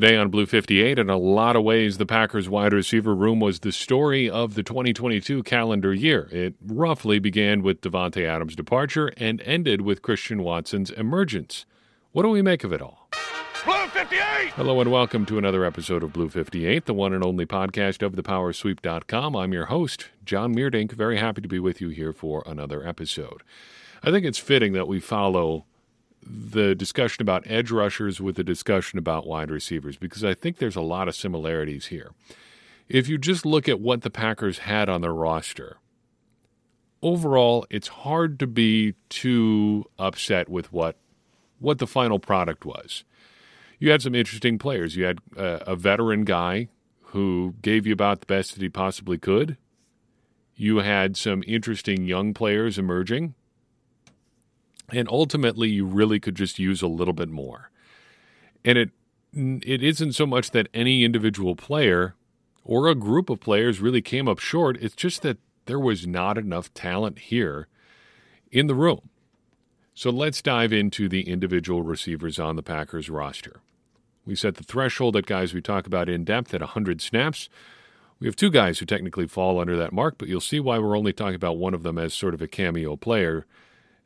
Today on Blue 58, in a lot of ways, the Packers wide receiver room was the story of the 2022 calendar year. It roughly began with Davante Adams' departure and ended with Christian Watson's emergence. What do we make of it all? Blue 58! Hello and welcome to another episode of Blue 58, the one and only podcast of thepowersweep.com. I'm your host, John Meerdink. Very happy to be with you here for another episode. I think it's fitting that we follow the discussion about edge rushers with the discussion about wide receivers because I think there's a lot of similarities here. If you just look at what the Packers had on their roster, overall it's hard to be too upset with what what the final product was. You had some interesting players. You had a, a veteran guy who gave you about the best that he possibly could. You had some interesting young players emerging and ultimately you really could just use a little bit more. And it it isn't so much that any individual player or a group of players really came up short. It's just that there was not enough talent here in the room. So let's dive into the individual receivers on the Packers roster. We set the threshold at guys we talk about in depth at 100 snaps. We have two guys who technically fall under that mark, but you'll see why we're only talking about one of them as sort of a cameo player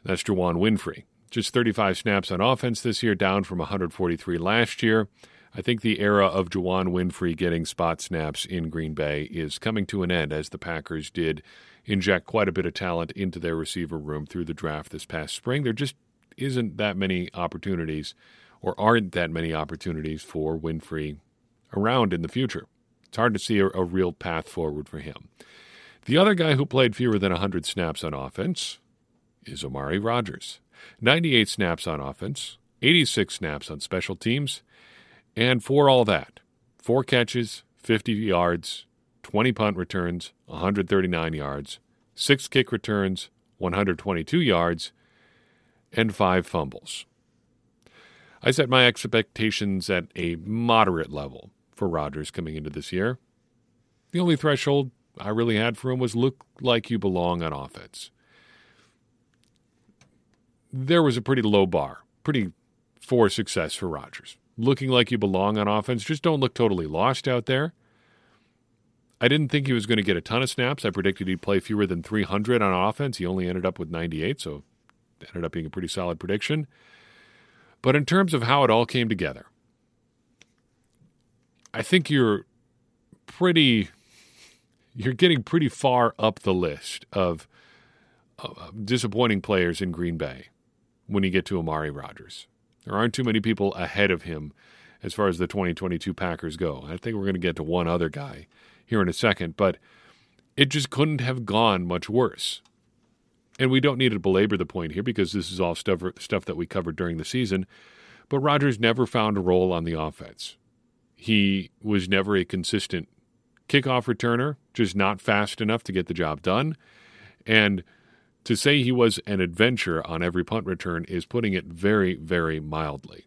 that's Juwann Winfree. Just 35 snaps on offense this year, down from 143 last year. I think the era of Juwann Winfree getting spot snaps in Green Bay is coming to an end as the Packers did inject quite a bit of talent into their receiver room through the draft this past spring. There just isn't that many opportunities, or aren't that many opportunities for Winfree around in the future. It's hard to see a, a real path forward for him. The other guy who played fewer than 100 snaps on offense is Amari Rodgers. 98 snaps on offense, 86 snaps on special teams, and for all that, four catches, 50 yards, 20 punt returns, 139 yards, six kick returns, 122 yards, and five fumbles. I set my expectations at a moderate level for Rodgers coming into this year. The only threshold I really had for him was look like you belong on offense there was a pretty low bar, pretty for success for Rodgers. Looking like you belong on offense, just don't look totally lost out there. I didn't think he was going to get a ton of snaps. I predicted he'd play fewer than 300 on offense. He only ended up with 98, so ended up being a pretty solid prediction. But in terms of how it all came together, I think you're pretty you're getting pretty far up the list of disappointing players in Green Bay when you get to Amari Rodgers. There aren't too many people ahead of him as far as the 2022 Packers go. I think we're going to get to one other guy here in a second, but it just couldn't have gone much worse. And we don't need to belabor the point here because this is all stuff, stuff that we covered during the season. But Rodgers never found a role on the offense. He was never a consistent kickoff returner, just not fast enough to get the job done. And to say he was an adventure on every punt return is putting it very, very mildly.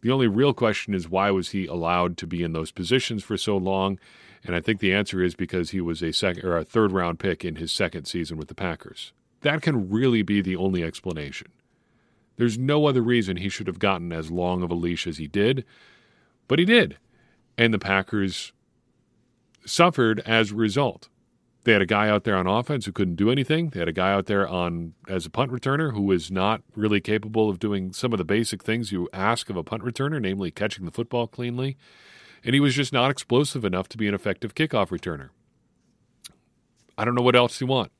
The only real question is why was he allowed to be in those positions for so long? And I think the answer is because he was a second or a third round pick in his second season with the Packers. That can really be the only explanation. There's no other reason he should have gotten as long of a leash as he did, but he did. And the Packers suffered as a result. They had a guy out there on offense who couldn't do anything. They had a guy out there on as a punt returner who was not really capable of doing some of the basic things you ask of a punt returner, namely catching the football cleanly. And he was just not explosive enough to be an effective kickoff returner. I don't know what else you want.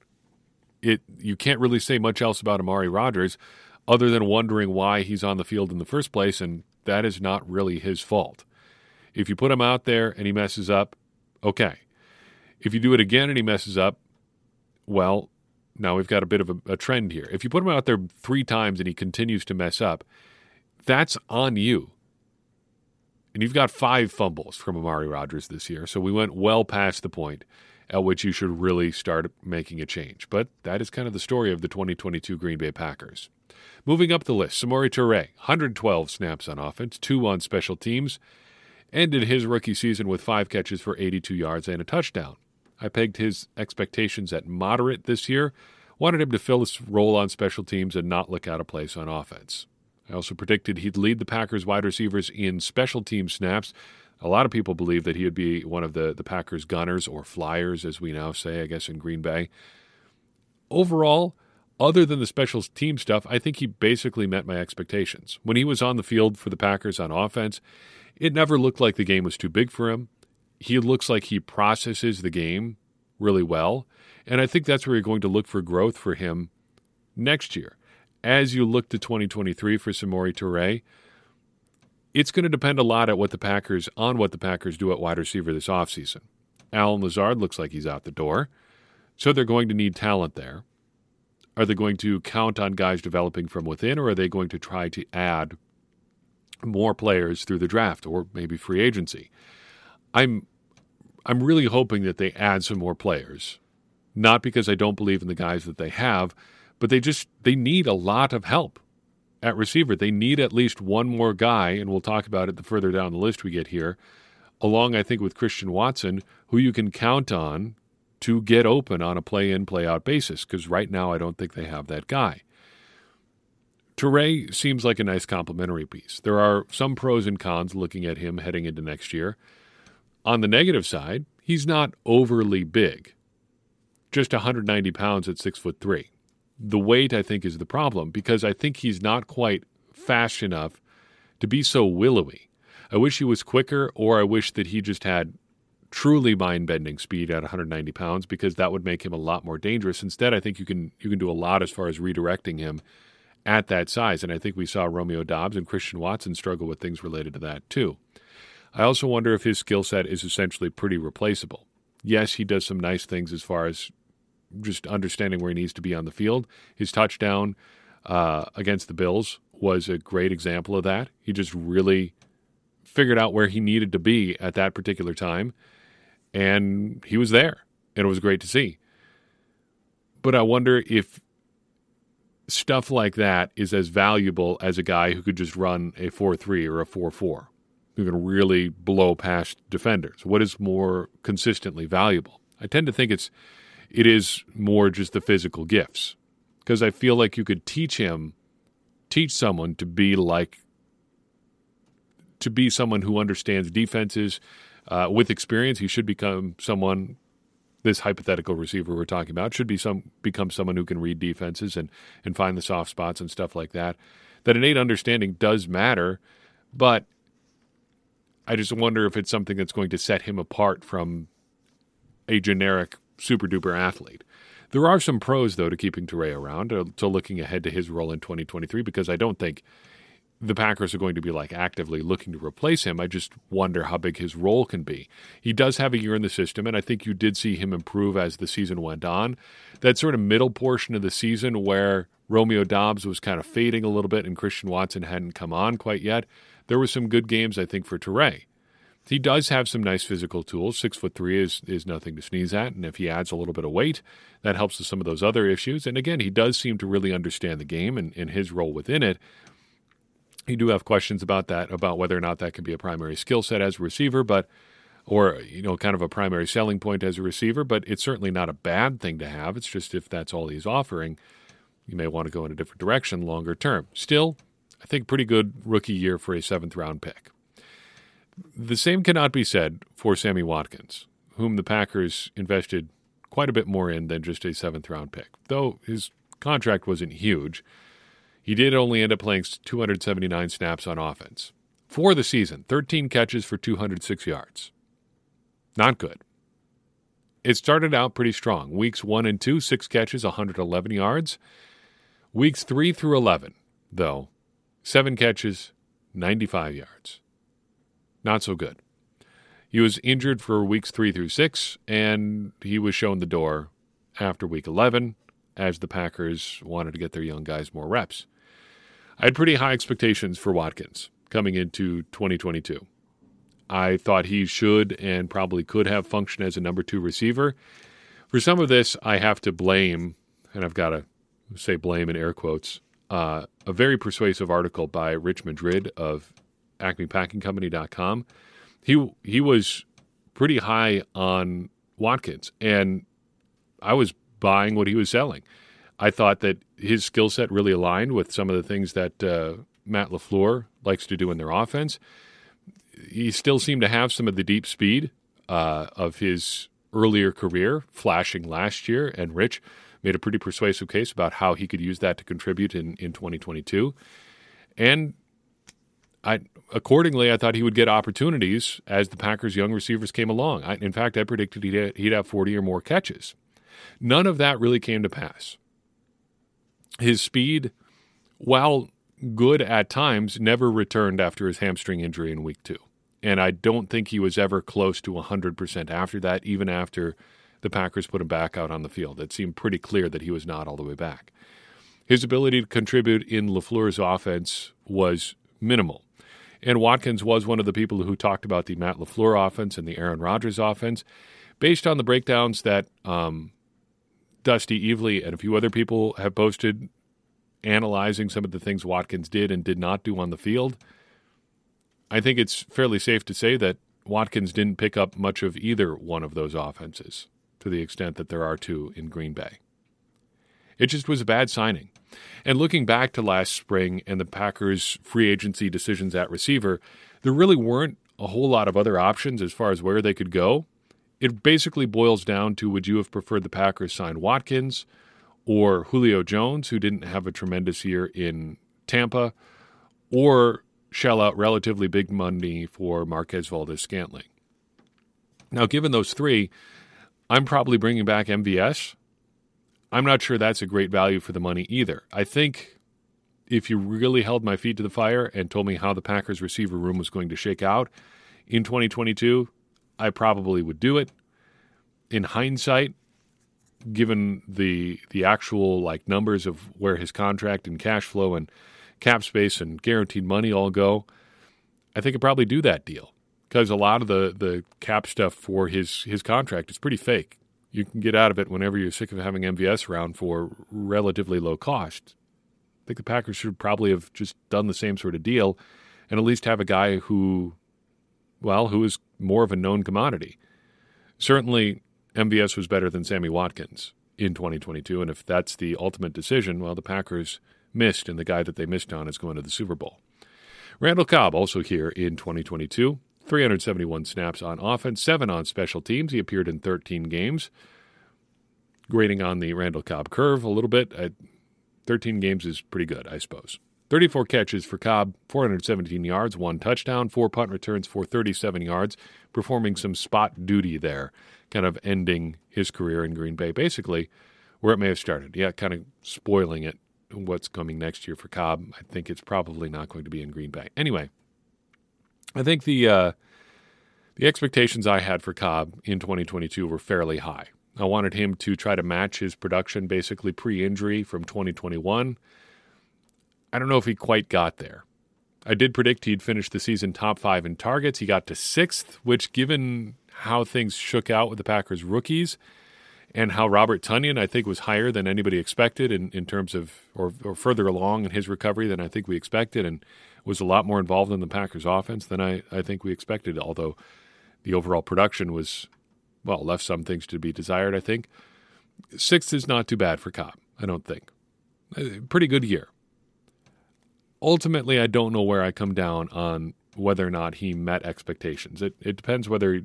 It you can't really say much else about Amari Rodgers other than wondering why he's on the field in the first place, and that is not really his fault. If you put him out there and he messes up, okay. If you do it again and he messes up, well, now we've got a bit of a, a, trend here. If you put him out there three times and he continues to mess up, that's on you. And you've got five fumbles from Amari Rodgers this year, so we went well past the point at which you should really start making a change. But that is kind of the story of the 2022 Green Bay Packers. Moving up the list, Samori Toure, 112 snaps on offense, two on special teams, ended his rookie season with five catches for 82 yards and a touchdown. I pegged his expectations at moderate this year. Wanted him to fill his role on special teams and not look out of place on offense. I also predicted he'd lead the Packers wide receivers in special team snaps. A lot of people believe that he would be one of the, the Packers gunners or flyers, as we now say, I guess, in Green Bay. Overall, other than the special team stuff, I think he basically met my expectations. When he was on the field for the Packers on offense, it never looked like the game was too big for him. He looks like he processes the game really well. And I think that's where you're going to look for growth for him next year. As you look to 2023 for Samori Toure, it's going to depend a lot at what the Packers on what the Packers do at wide receiver this offseason. Allen Lazard looks like he's out the door. So they're going to need talent there. Are they going to count on guys developing from within, or are they going to try to add more players through the draft or maybe free agency? I'm I'm really hoping that they add some more players. Not because I don't believe in the guys that they have, but they just they need a lot of help at receiver. They need at least one more guy, and we'll talk about it the further down the list we get here, along I think with Christian Watson, who you can count on to get open on a play in, play out basis, because right now I don't think they have that guy. Toure seems like a nice complementary piece. There are some pros and cons looking at him heading into next year. On the negative side, he's not overly big, just 190 pounds at six foot three. The weight, I think, is the problem because I think he's not quite fast enough to be so willowy. I wish he was quicker, or I wish that he just had truly mind bending speed at 190 pounds because that would make him a lot more dangerous. Instead, I think you can you can do a lot as far as redirecting him at that size, and I think we saw Romeo Doubs and Christian Watson struggle with things related to that too. I also wonder if his skill set is essentially pretty replaceable. Yes, he does some nice things as far as just understanding where he needs to be on the field. His touchdown uh, against the Bills was a great example of that. He just really figured out where he needed to be at that particular time and he was there, and it was great to see. But I wonder if stuff like that is as valuable as a guy who could just run a 4 3 or a 4 4, who can really blow past defenders. What is more consistently valuable? I tend to think it's it is more just the physical gifts because I feel like you could teach him, teach someone to be like, to be someone who understands defenses, uh, with experience, he should become someone. This hypothetical receiver we're talking about should be some become someone who can read defenses and and find the soft spots and stuff like that. That innate understanding does matter, but I just wonder if it's something that's going to set him apart from a generic super duper athlete. There are some pros, though, to keeping Toure around, uh, to looking ahead to his role in 2023, because I don't think the Packers are going to be like actively looking to replace him. I just wonder how big his role can be. He does have a year in the system, and I think you did see him improve as the season went on. That sort of middle portion of the season where Romeo Doubs was kind of fading a little bit and Christian Watson hadn't come on quite yet, there were some good games, I think, for Toure. He does have some nice physical tools. Six foot three is is nothing to sneeze at, and if he adds a little bit of weight, that helps with some of those other issues. And again, he does seem to really understand the game and, and his role within it you do have questions about that, about whether or not that can be a primary skill set as a receiver, but or you know, kind of a primary selling point as a receiver. But it's certainly not a bad thing to have. It's just if that's all he's offering, you may want to go in a different direction longer term. Still, I think pretty good rookie year for a seventh round pick. The same cannot be said for Sammy Watkins, whom the Packers invested quite a bit more in than just a seventh round pick, though his contract wasn't huge. He did only end up playing 279 snaps on offense. For the season, 13 catches for 206 yards. Not good. It started out pretty strong. Weeks 1 and 2, 6 catches, 111 yards. Weeks 3 through 11, though, 7 catches, 95 yards. Not so good. He was injured for weeks 3 through 6, and he was shown the door after week 11 as the Packers wanted to get their young guys more reps. I had pretty high expectations for Watkins coming into 2022. I thought he should and probably could have functioned as a number two receiver. For some of this, I have to blame, and I've got to say blame in air quotes, uh, a very persuasive article by Rich Madrid of AcmePackingCompany.com. He he was pretty high on Watkins, and I was buying what he was selling. I thought that his skill set really aligned with some of the things that uh, Matt LaFleur likes to do in their offense. He still seemed to have some of the deep speed uh, of his earlier career, flashing last year, and Rich made a pretty persuasive case about how he could use that to contribute in, in 2022. And I accordingly, I thought he would get opportunities as the Packers' young receivers came along. I, in fact, I predicted he'd, he'd have 40 or more catches. None of that really came to pass. His speed, while good at times, never returned after his hamstring injury in week two. And I don't think he was ever close to 100% after that, even after the Packers put him back out on the field. It seemed pretty clear that he was not all the way back. His ability to contribute in LaFleur's offense was minimal. And Watkins was one of the people who talked about the Matt LaFleur offense and the Aaron Rodgers offense based on the breakdowns that um, Dusty Evely and a few other people have posted analyzing some of the things Watkins did and did not do on the field. I think it's fairly safe to say that Watkins didn't pick up much of either one of those offenses to the extent that there are two in Green Bay. It just was a bad signing. And looking back to last spring and the Packers' free agency decisions at receiver, there really weren't a whole lot of other options as far as where they could go. It basically boils down to would you have preferred the Packers sign Watkins or Julio Jones, who didn't have a tremendous year in Tampa, or shell out relatively big money for Marquez Valdes-Scantling? Now, given those three, I'm probably bringing back MVS. I'm not sure that's a great value for the money either. I think if you really held my feet to the fire and told me how the Packers receiver room was going to shake out in 2022, I probably would do it. In hindsight, given the the actual like numbers of where his contract and cash flow and cap space and guaranteed money all go, I think I'd probably do that deal because a lot of the, the cap stuff for his, his contract is pretty fake. You can get out of it whenever you're sick of having MVS around for relatively low cost. I think the Packers should probably have just done the same sort of deal and at least have a guy who, well, who is more of a known commodity. Certainly, MVS was better than Sammy Watkins in 2022, and if that's the ultimate decision, well, the Packers – missed, and the guy that they missed on is going to the Super Bowl. Randall Cobb also here in 2022. 371 snaps on offense, seven on special teams. He appeared in 13 games. Grading on the Randall Cobb curve a little bit. 13 games is pretty good, I suppose. 34 catches for Cobb, 417 yards, one touchdown, four punt returns for 37 yards, performing some spot duty there, kind of ending his career in Green Bay, basically where it may have started. Yeah, kind of spoiling it what's coming next year for Cobb. I think it's probably not going to be in Green Bay. Anyway, I think the uh, the expectations I had for Cobb in 2022 were fairly high. I wanted him to try to match his production basically pre-injury from 2021. I don't know if he quite got there. I did predict he'd finish the season top five in targets. He got to sixth, which, given how things shook out with the Packers rookies, and how Robert Tonyan, I think, was higher than anybody expected in, in terms of, or, or further along in his recovery than I think we expected, and was a lot more involved in the Packers' offense than I, I think we expected, although the overall production was, well, left some things to be desired, I think. Sixth is not too bad for Cobb, I don't think. A pretty good year. Ultimately, I don't know where I come down on whether or not he met expectations. It, it depends whether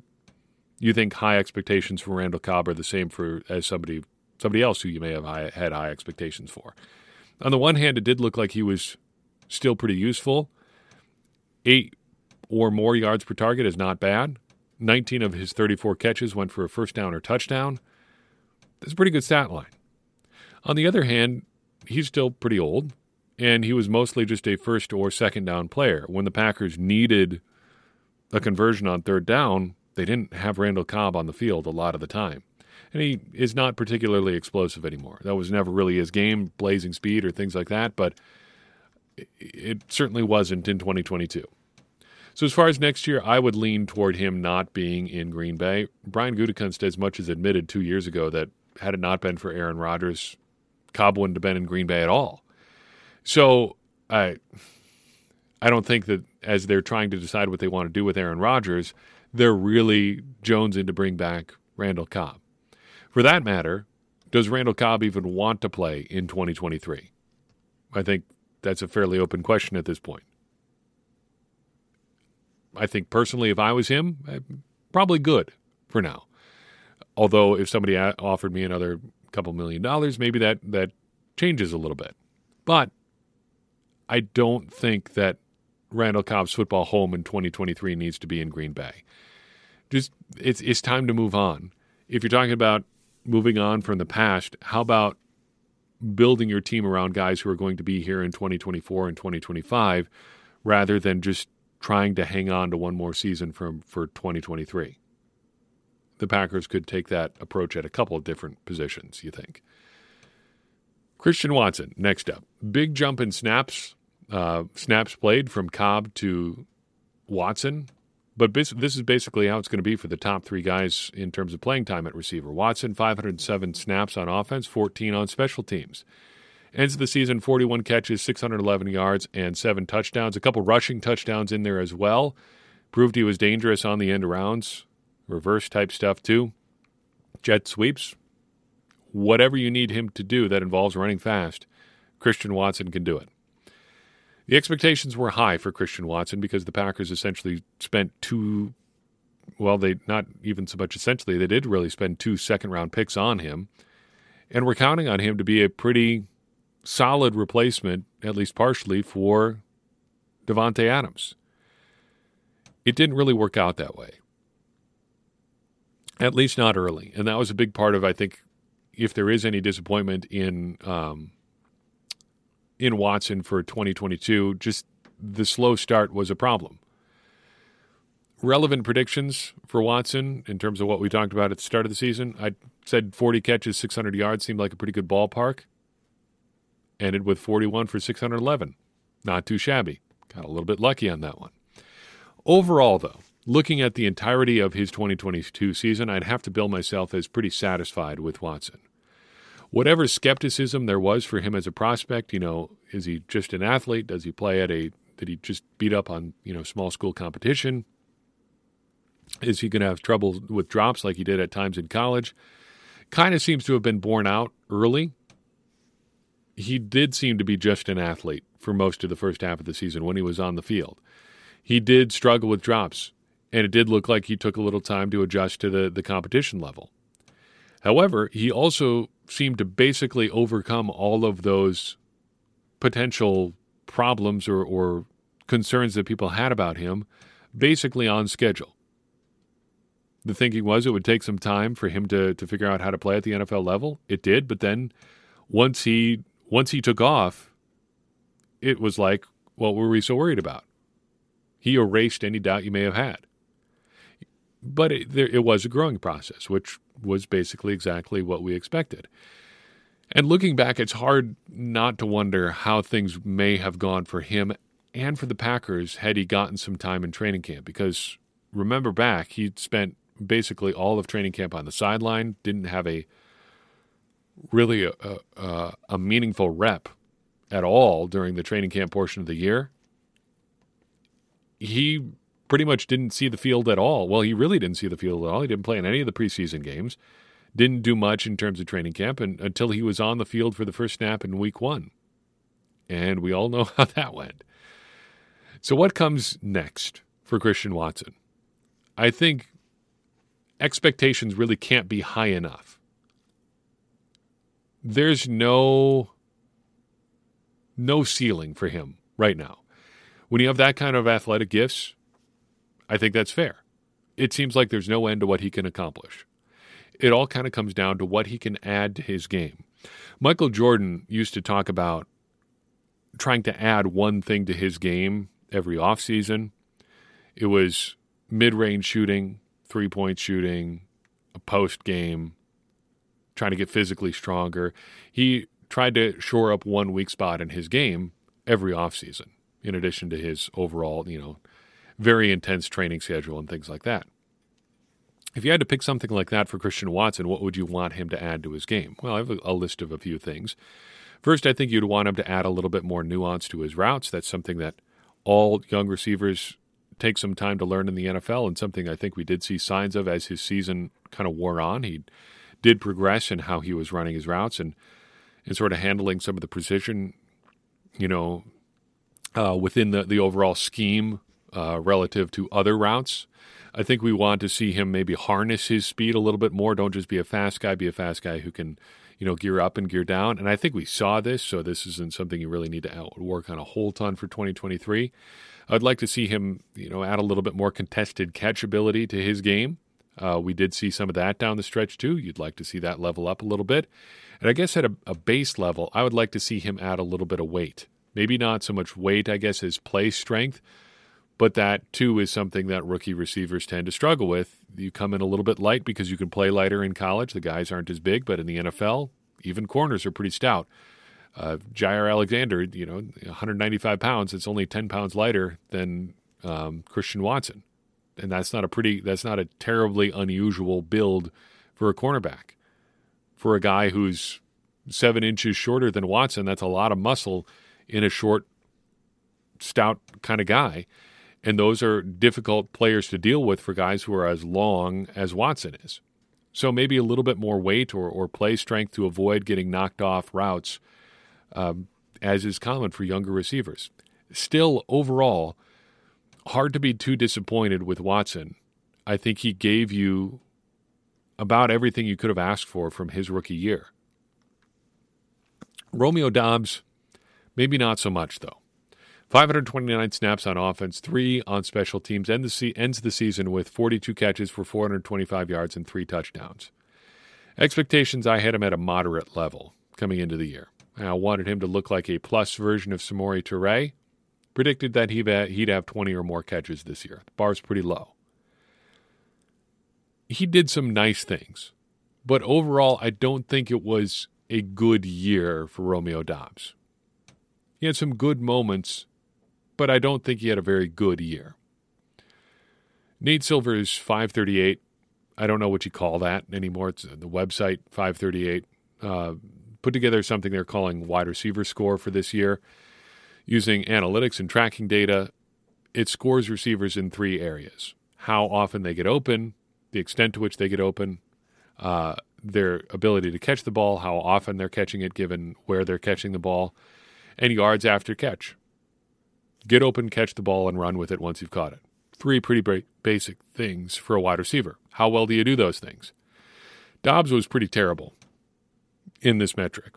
you think high expectations for Randall Cobb are the same for as somebody somebody else who you may have high, had high expectations for. On the one hand, it did look like he was still pretty useful. Eight or more yards per target is not bad. 19 of his 34 catches went for a first down or touchdown. That's a pretty good stat line. On the other hand, he's still pretty old, and he was mostly just a first or second down player. When the Packers needed a conversion on third down, they didn't have Randall Cobb on the field a lot of the time. And he is not particularly explosive anymore. That was never really his game, blazing speed or things like that, but it certainly wasn't in 2022. So as far as next year, I would lean toward him not being in Green Bay. Brian Gutekunst as much as admitted two years ago that had it not been for Aaron Rodgers, Cobb wouldn't have been in Green Bay at all. So I, I don't think that as they're trying to decide what they want to do with Aaron Rodgers, they're really jonesing to bring back Randall Cobb. For that matter, does Randall Cobb even want to play in 2023? I think that's a fairly open question at this point. I think personally, if I was him, eh, probably good for now. Although, if somebody offered me another couple million dollars, maybe that that changes a little bit. But I don't think that Randall Cobb's football home in 2023 needs to be in Green Bay. Just it's it's time to move on. If you're talking about moving on from the past, how about building your team around guys who are going to be here in 2024 and 2025 rather than just trying to hang on to one more season from for 2023? the Packers could take that approach at a couple of different positions, you think. Christian Watson, next up. Big jump in snaps. Uh, snaps played from Cobb to Watson. But this is basically how it's going to be for the top three guys in terms of playing time at receiver. Watson, 507 snaps on offense, 14 on special teams. Ends of the season 41 catches, 611 yards, and seven touchdowns. A couple rushing touchdowns in there as well. Proved he was dangerous on the end rounds reverse type stuff too, jet sweeps, whatever you need him to do that involves running fast, Christian Watson can do it. The expectations were high for Christian Watson because the Packers essentially spent two, well, they not even so much essentially, they did really spend two second round picks on him. And we're counting on him to be a pretty solid replacement, at least partially, for Davante Adams. It didn't really work out that way. At least not early, and that was a big part of I think if there is any disappointment in um, in Watson for 2022, just the slow start was a problem. Relevant predictions for Watson in terms of what we talked about at the start of the season. I said 40 catches, 600 yards seemed like a pretty good ballpark. Ended with 41 for 611. Not too shabby. Got a little bit lucky on that one. Overall, though, looking at the entirety of his 2022 season, I'd have to bill myself as pretty satisfied with Watson. Whatever skepticism there was for him as a prospect, you know, is he just an athlete? Does he play at a did he just beat up on, you know, small school competition? Is he going to have trouble with drops like he did at times in college? Kind of seems to have been borne out early. He did seem to be just an athlete for most of the first half of the season when he was on the field. He did struggle with drops and it did look like he took a little time to adjust to the, the competition level. However, he also seemed to basically overcome all of those potential problems or, or concerns that people had about him basically on schedule. The thinking was it would take some time for him to, to figure out how to play at the NFL level. It did, but then once he once he took off, it was like, what were we so worried about? He erased any doubt you may have had but it, there, it was a growing process, which was basically exactly what we expected. And looking back, it's hard not to wonder how things may have gone for him and for the Packers had he gotten some time in training camp. Because remember back, he'd spent basically all of training camp on the sideline, didn't have a really a, a, a meaningful rep at all during the training camp portion of the year. He pretty much didn't see the field at all. Well, he really didn't see the field at all. He didn't play in any of the preseason games, didn't do much in terms of training camp and, until he was on the field for the first snap in week one. And we all know how that went. So, what comes next for Christian Watson? I think expectations really can't be high enough. There's no no ceiling for him right now. When you have that kind of athletic gifts, I think that's fair. It seems like there's no end to what he can accomplish. It all kind of comes down to what he can add to his game. Michael Jordan used to talk about trying to add one thing to his game every offseason. It was mid range shooting, three point shooting, a post game, trying to get physically stronger. He tried to shore up one weak spot in his game every offseason, in addition to his overall, you know, very intense training schedule and things like that. If you had to pick something like that for Christian Watson, what would you want him to add to his game? Well, I have a, list of a few things. First, I think you'd want him to add a little bit more nuance to his routes. That's something that all young receivers take some time to learn in the NFL, and something I think we did see signs of as his season kind of wore on. He did progress in how he was running his routes and, and sort of handling some of the precision you know, uh, within the, the overall scheme uh, relative to other routes. I think we want to see him maybe harness his speed a little bit more. Don't just be a fast guy, be a fast guy who can, you know, gear up and gear down. And I think we saw this, so this isn't something you really need to work on a whole ton for 2023. I'd like to see him, you know, add a little bit more contested catchability to his game. Uh, we did see some of that down the stretch too. You'd like to see that level up a little bit. And I guess at a, a base level, I would like to see him add a little bit of weight. Maybe not so much weight, I guess, as play strength, but that too is something that rookie receivers tend to struggle with. You come in a little bit light because you can play lighter in college. The guys aren't as big, but in the NFL, even corners are pretty stout. Uh, Jaire Alexander, you know, 195 pounds. It's only 10 pounds lighter than um, Christian Watson, and that's not a pretty. That's not a terribly unusual build for a cornerback for a guy who's seven inches shorter than Watson, that's a lot of muscle in a short, stout kind of guy. And those are difficult players to deal with for guys who are as long as Watson is. So maybe a little bit more weight or, or play strength to avoid getting knocked off routes, um, as is common for younger receivers. Still, overall, hard to be too disappointed with Watson. I think he gave you about everything you could have asked for from his rookie year. Romeo Doubs, maybe not so much, though. 529 snaps on offense, three on special teams, end the se- ends the season with 42 catches for 425 yards and three touchdowns. Expectations I had him at a moderate level coming into the year. I wanted him to look like a plus version of Samori Toure. Predicted that he'd have 20 or more catches this year. The bar's pretty low he did some nice things, but overall, I don't think it was a good year for Romeo Doubs. He had some good moments, but I don't think he had a very good year. Nate Silver's 538. I don't know what you call that anymore. It's the website 538. Uh, put together something they're calling wide receiver score for this year. Using analytics and tracking data, it scores receivers in three areas how often they get open, the extent to which they get open, uh, their ability to catch the ball, how often they're catching it, given where they're catching the ball, and yards after catch. Get open, catch the ball, and run with it once you've caught it. Three pretty basic things for a wide receiver. How well do you do those things? Doubs was pretty terrible in this metric.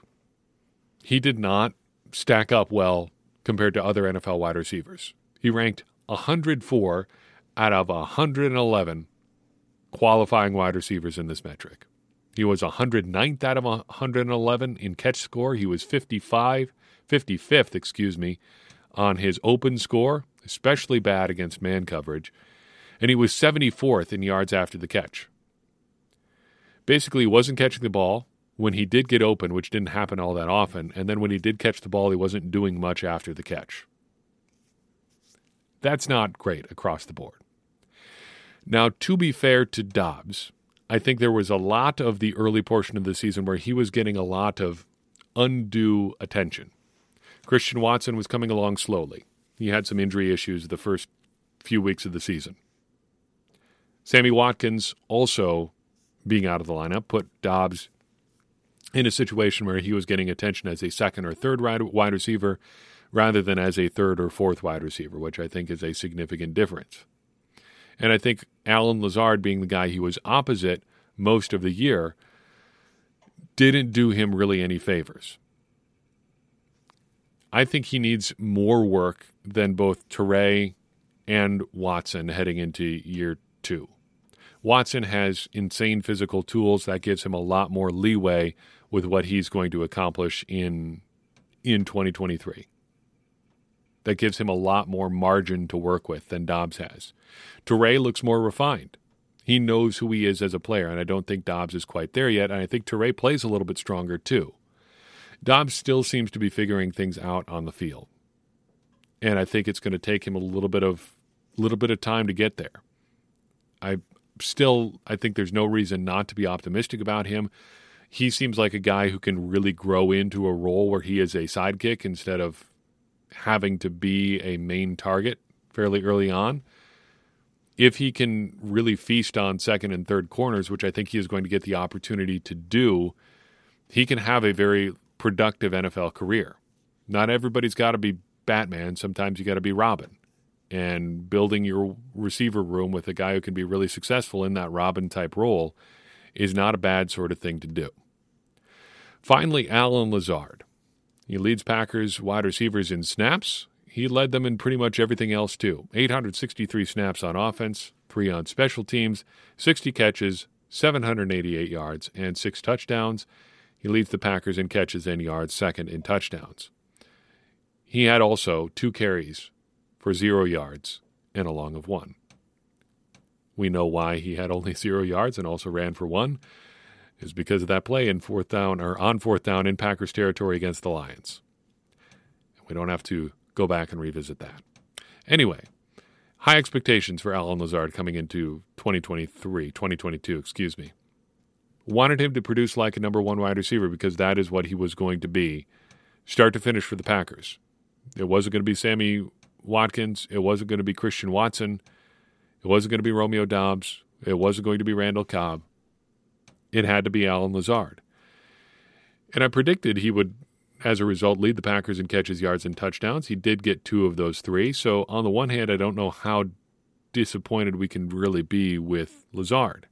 He did not stack up well compared to other NFL wide receivers. He ranked 104 out of 111 qualifying wide receivers in this metric. He was 109th out of 111 in catch score. He was 55, 55th, excuse me, on his open score, especially bad against man coverage. And he was 74th in yards after the catch. Basically, he wasn't catching the ball when he did get open, which didn't happen all that often. And then when he did catch the ball, he wasn't doing much after the catch. That's not great across the board. Now, to be fair to Doubs, I think there was a lot of the early portion of the season where he was getting a lot of undue attention. Christian Watson was coming along slowly. He had some injury issues the first few weeks of the season. Sammy Watkins also being out of the lineup put Doubs in a situation where he was getting attention as a second or third wide receiver rather than as a third or fourth wide receiver, which I think is a significant difference. And I think Allen Lazard, being the guy he was opposite most of the year, didn't do him really any favors. I think he needs more work than both Toure and Watson heading into year two. Watson has insane physical tools that gives him a lot more leeway with what he's going to accomplish in in 2023 that gives him a lot more margin to work with than Doubs has. Toure looks more refined. He knows who he is as a player, and I don't think Doubs is quite there yet. And I think Toure plays a little bit stronger too. Doubs still seems to be figuring things out on the field, and I think it's going to take him a little bit of little bit of time to get there. I still I think there's no reason not to be optimistic about him. He seems like a guy who can really grow into a role where he is a sidekick instead of having to be a main target fairly early on. If he can really feast on second and third corners, which I think he is going to get the opportunity to do, he can have a very productive NFL career. Not everybody's got to be Batman. Sometimes you got to be Robin. And building your receiver room with a guy who can be really successful in that Robin type role is not a bad sort of thing to do. Finally, Allen Lazard. He leads Packers wide receivers in snaps. He led them in pretty much everything else, too. 863 snaps on offense, three on special teams, 60 catches, 788 yards, and six touchdowns. He leads the Packers in catches and yards, second in touchdowns. He had also two carries for zero yards and a long of one. We know why he had only zero yards and also ran for one is because of that play in fourth down or on fourth down in Packers territory against the Lions. We don't have to go back and revisit that. Anyway, high expectations for Allen Lazard coming into 2023, 2022, excuse me. Wanted him to produce like a number one wide receiver because that is what he was going to be, start to finish for the Packers. It wasn't going to be Sammy Watkins. It wasn't going to be Christian Watson. It wasn't going to be Romeo Doubs. It wasn't going to be Randall Cobb it had to be Allen Lazard. And I predicted he would, as a result, lead the Packers in catches, yards, and touchdowns. He did get two of those three. So, on the one hand, I don't know how disappointed we can really be with Lazard.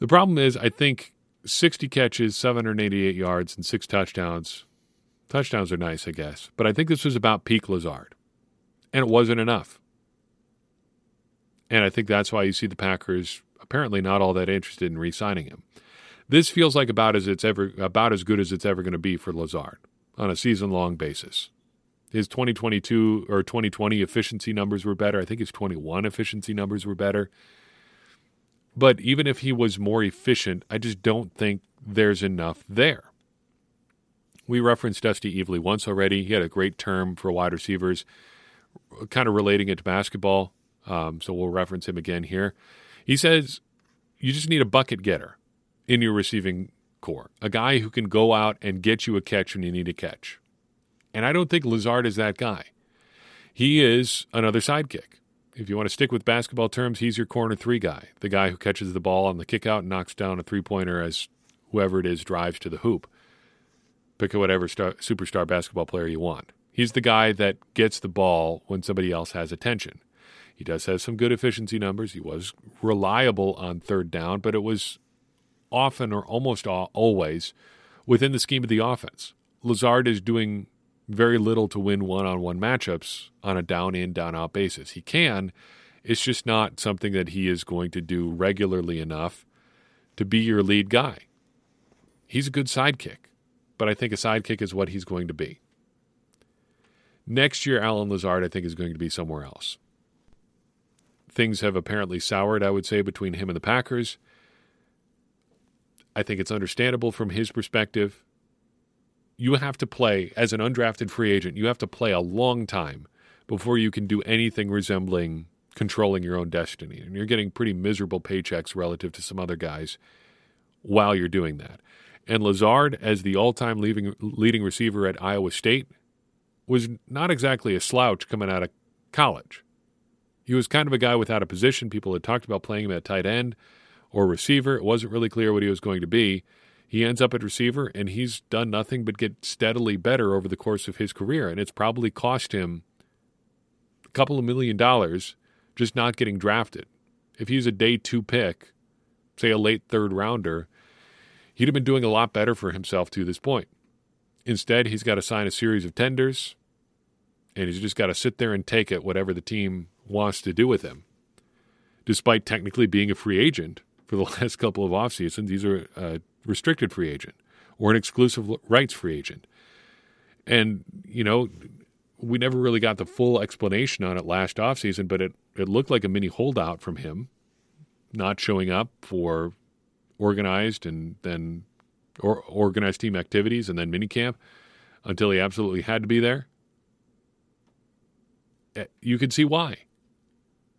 The problem is, I think 60 catches, 788 yards, and six touchdowns. Touchdowns are nice, I guess. But I think this was about peak Lazard. And it wasn't enough. And I think that's why you see the Packers apparently not all that interested in re-signing him. This feels like about as it's ever about as good as it's ever going to be for Lazard on a season-long basis. His 2022 or 2020 efficiency numbers were better. I think his 21 efficiency numbers were better. But even if he was more efficient, I just don't think there's enough there. We referenced Dusty Evely once already. He had a great term for wide receivers, kind of relating it to basketball. Um, so we'll reference him again here. He says you just need a bucket getter in your receiving corps, a guy who can go out and get you a catch when you need a catch. And I don't think Lazard is that guy. He is another sidekick. If you want to stick with basketball terms, he's your corner three guy, the guy who catches the ball on the kick out and knocks down a three pointer as whoever it is drives to the hoop. Pick whatever star, superstar basketball player you want. He's the guy that gets the ball when somebody else has attention. He does have some good efficiency numbers. He was reliable on third down, but it was often or almost always within the scheme of the offense. Lazard is doing very little to win one on one matchups on a down in, down out basis. He can, it's just not something that he is going to do regularly enough to be your lead guy. He's a good sidekick, but I think a sidekick is what he's going to be. Next year, Allen Lazard, I think, is going to be somewhere else things have apparently soured, I would say, between him and the Packers. I think it's understandable from his perspective. You have to play, as an undrafted free agent, you have to play a long time before you can do anything resembling controlling your own destiny. And you're getting pretty miserable paychecks relative to some other guys while you're doing that. And Lazard, as the all time leading receiver at Iowa State, was not exactly a slouch coming out of college. He was kind of a guy without a position. People had talked about playing him at tight end or receiver. It wasn't really clear what he was going to be. He ends up at receiver, and he's done nothing but get steadily better over the course of his career. And it's probably cost him a couple of million dollars just not getting drafted. If he's a day two pick, say a late third rounder, he'd have been doing a lot better for himself to this point. Instead, he's got to sign a series of tenders, and he's just got to sit there and take it, whatever the team wants to do with him. Despite technically being a free agent for the last couple of off seasons, these are a restricted free agent or an exclusive rights free agent. And, you know, we never really got the full explanation on it last offseason, but it, it looked like a mini holdout from him, not showing up for organized and then or organized team activities and then minicamp until he absolutely had to be there. Eh, you can see why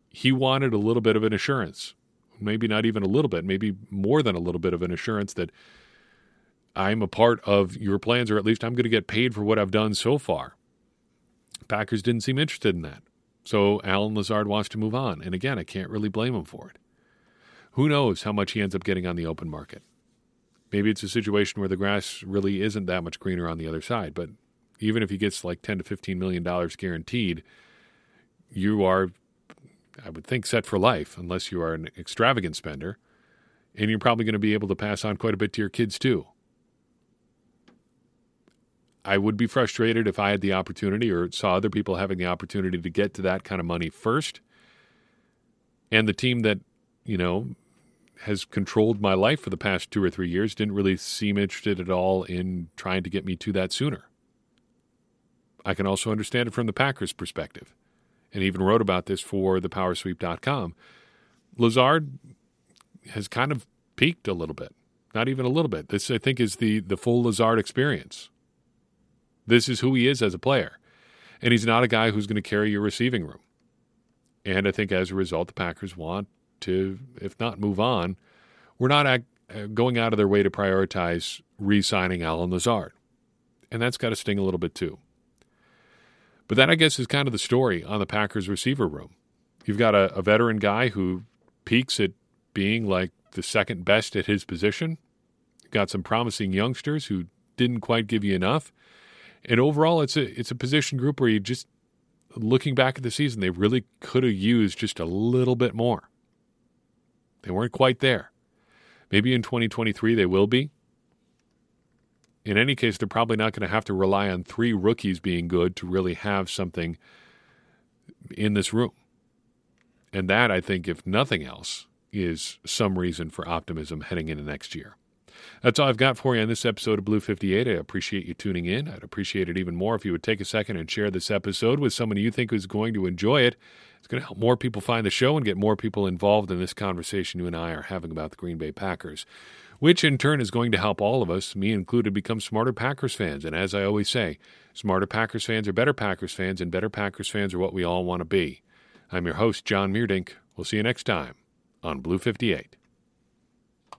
he wanted a little bit of an assurance. Maybe not even a little bit, maybe more than a little bit of an assurance that I'm a part of your plans, or at least I'm going to get paid for what I've done so far. Packers didn't seem interested in that. So Allen Lazard wants to move on. And again, I can't really blame him for it. Who knows how much he ends up getting on the open market? Maybe it's a situation where the grass really isn't that much greener on the other side, but even if he gets like 10 to 15 million dollars guaranteed, you are I would think set for life unless you are an extravagant spender. And you're probably going to be able to pass on quite a bit to your kids too. I would be frustrated if I had the opportunity or saw other people having the opportunity to get to that kind of money first. And the team that, you know, has controlled my life for the past two or three years didn't really seem interested at all in trying to get me to that sooner. I can also understand it from the Packers' perspective, and even wrote about this for thepowersweep.com. Lazard has kind of peaked a little bit, not even a little bit. This, I think, is the the full Lazard experience. This is who he is as a player, and he's not a guy who's going to carry your receiving room. And I think as a result, the Packers want to, if not move on, we're not uh, going out of their way to prioritize re signing Allen Lazard. And that's got to sting a little bit too. But that, I guess, is kind of the story on the Packers receiver room. You've got a, a veteran guy who peaks at being like the second best at his position. You've got some promising youngsters who didn't quite give you enough. And overall, it's a it's a position group where you just looking back at the season, they really could have used just a little bit more. They weren't quite there. Maybe in 2023 they will be. In any case, they're probably not going to have to rely on three rookies being good to really have something in this room. And that, I think, if nothing else, is some reason for optimism heading into next year. That's all I've got for you on this episode of Blue 58. I appreciate you tuning in. I'd appreciate it even more if you would take a second and share this episode with someone you think is going to enjoy it. It's going to help more people find the show and get more people involved in this conversation you and I are having about the Green Bay Packers, which in turn is going to help all of us, me included, become smarter Packers fans. And as I always say, smarter Packers fans are better Packers fans, and better Packers fans are what we all want to be. I'm your host, John Meerdink. We'll see you next time on Blue 58.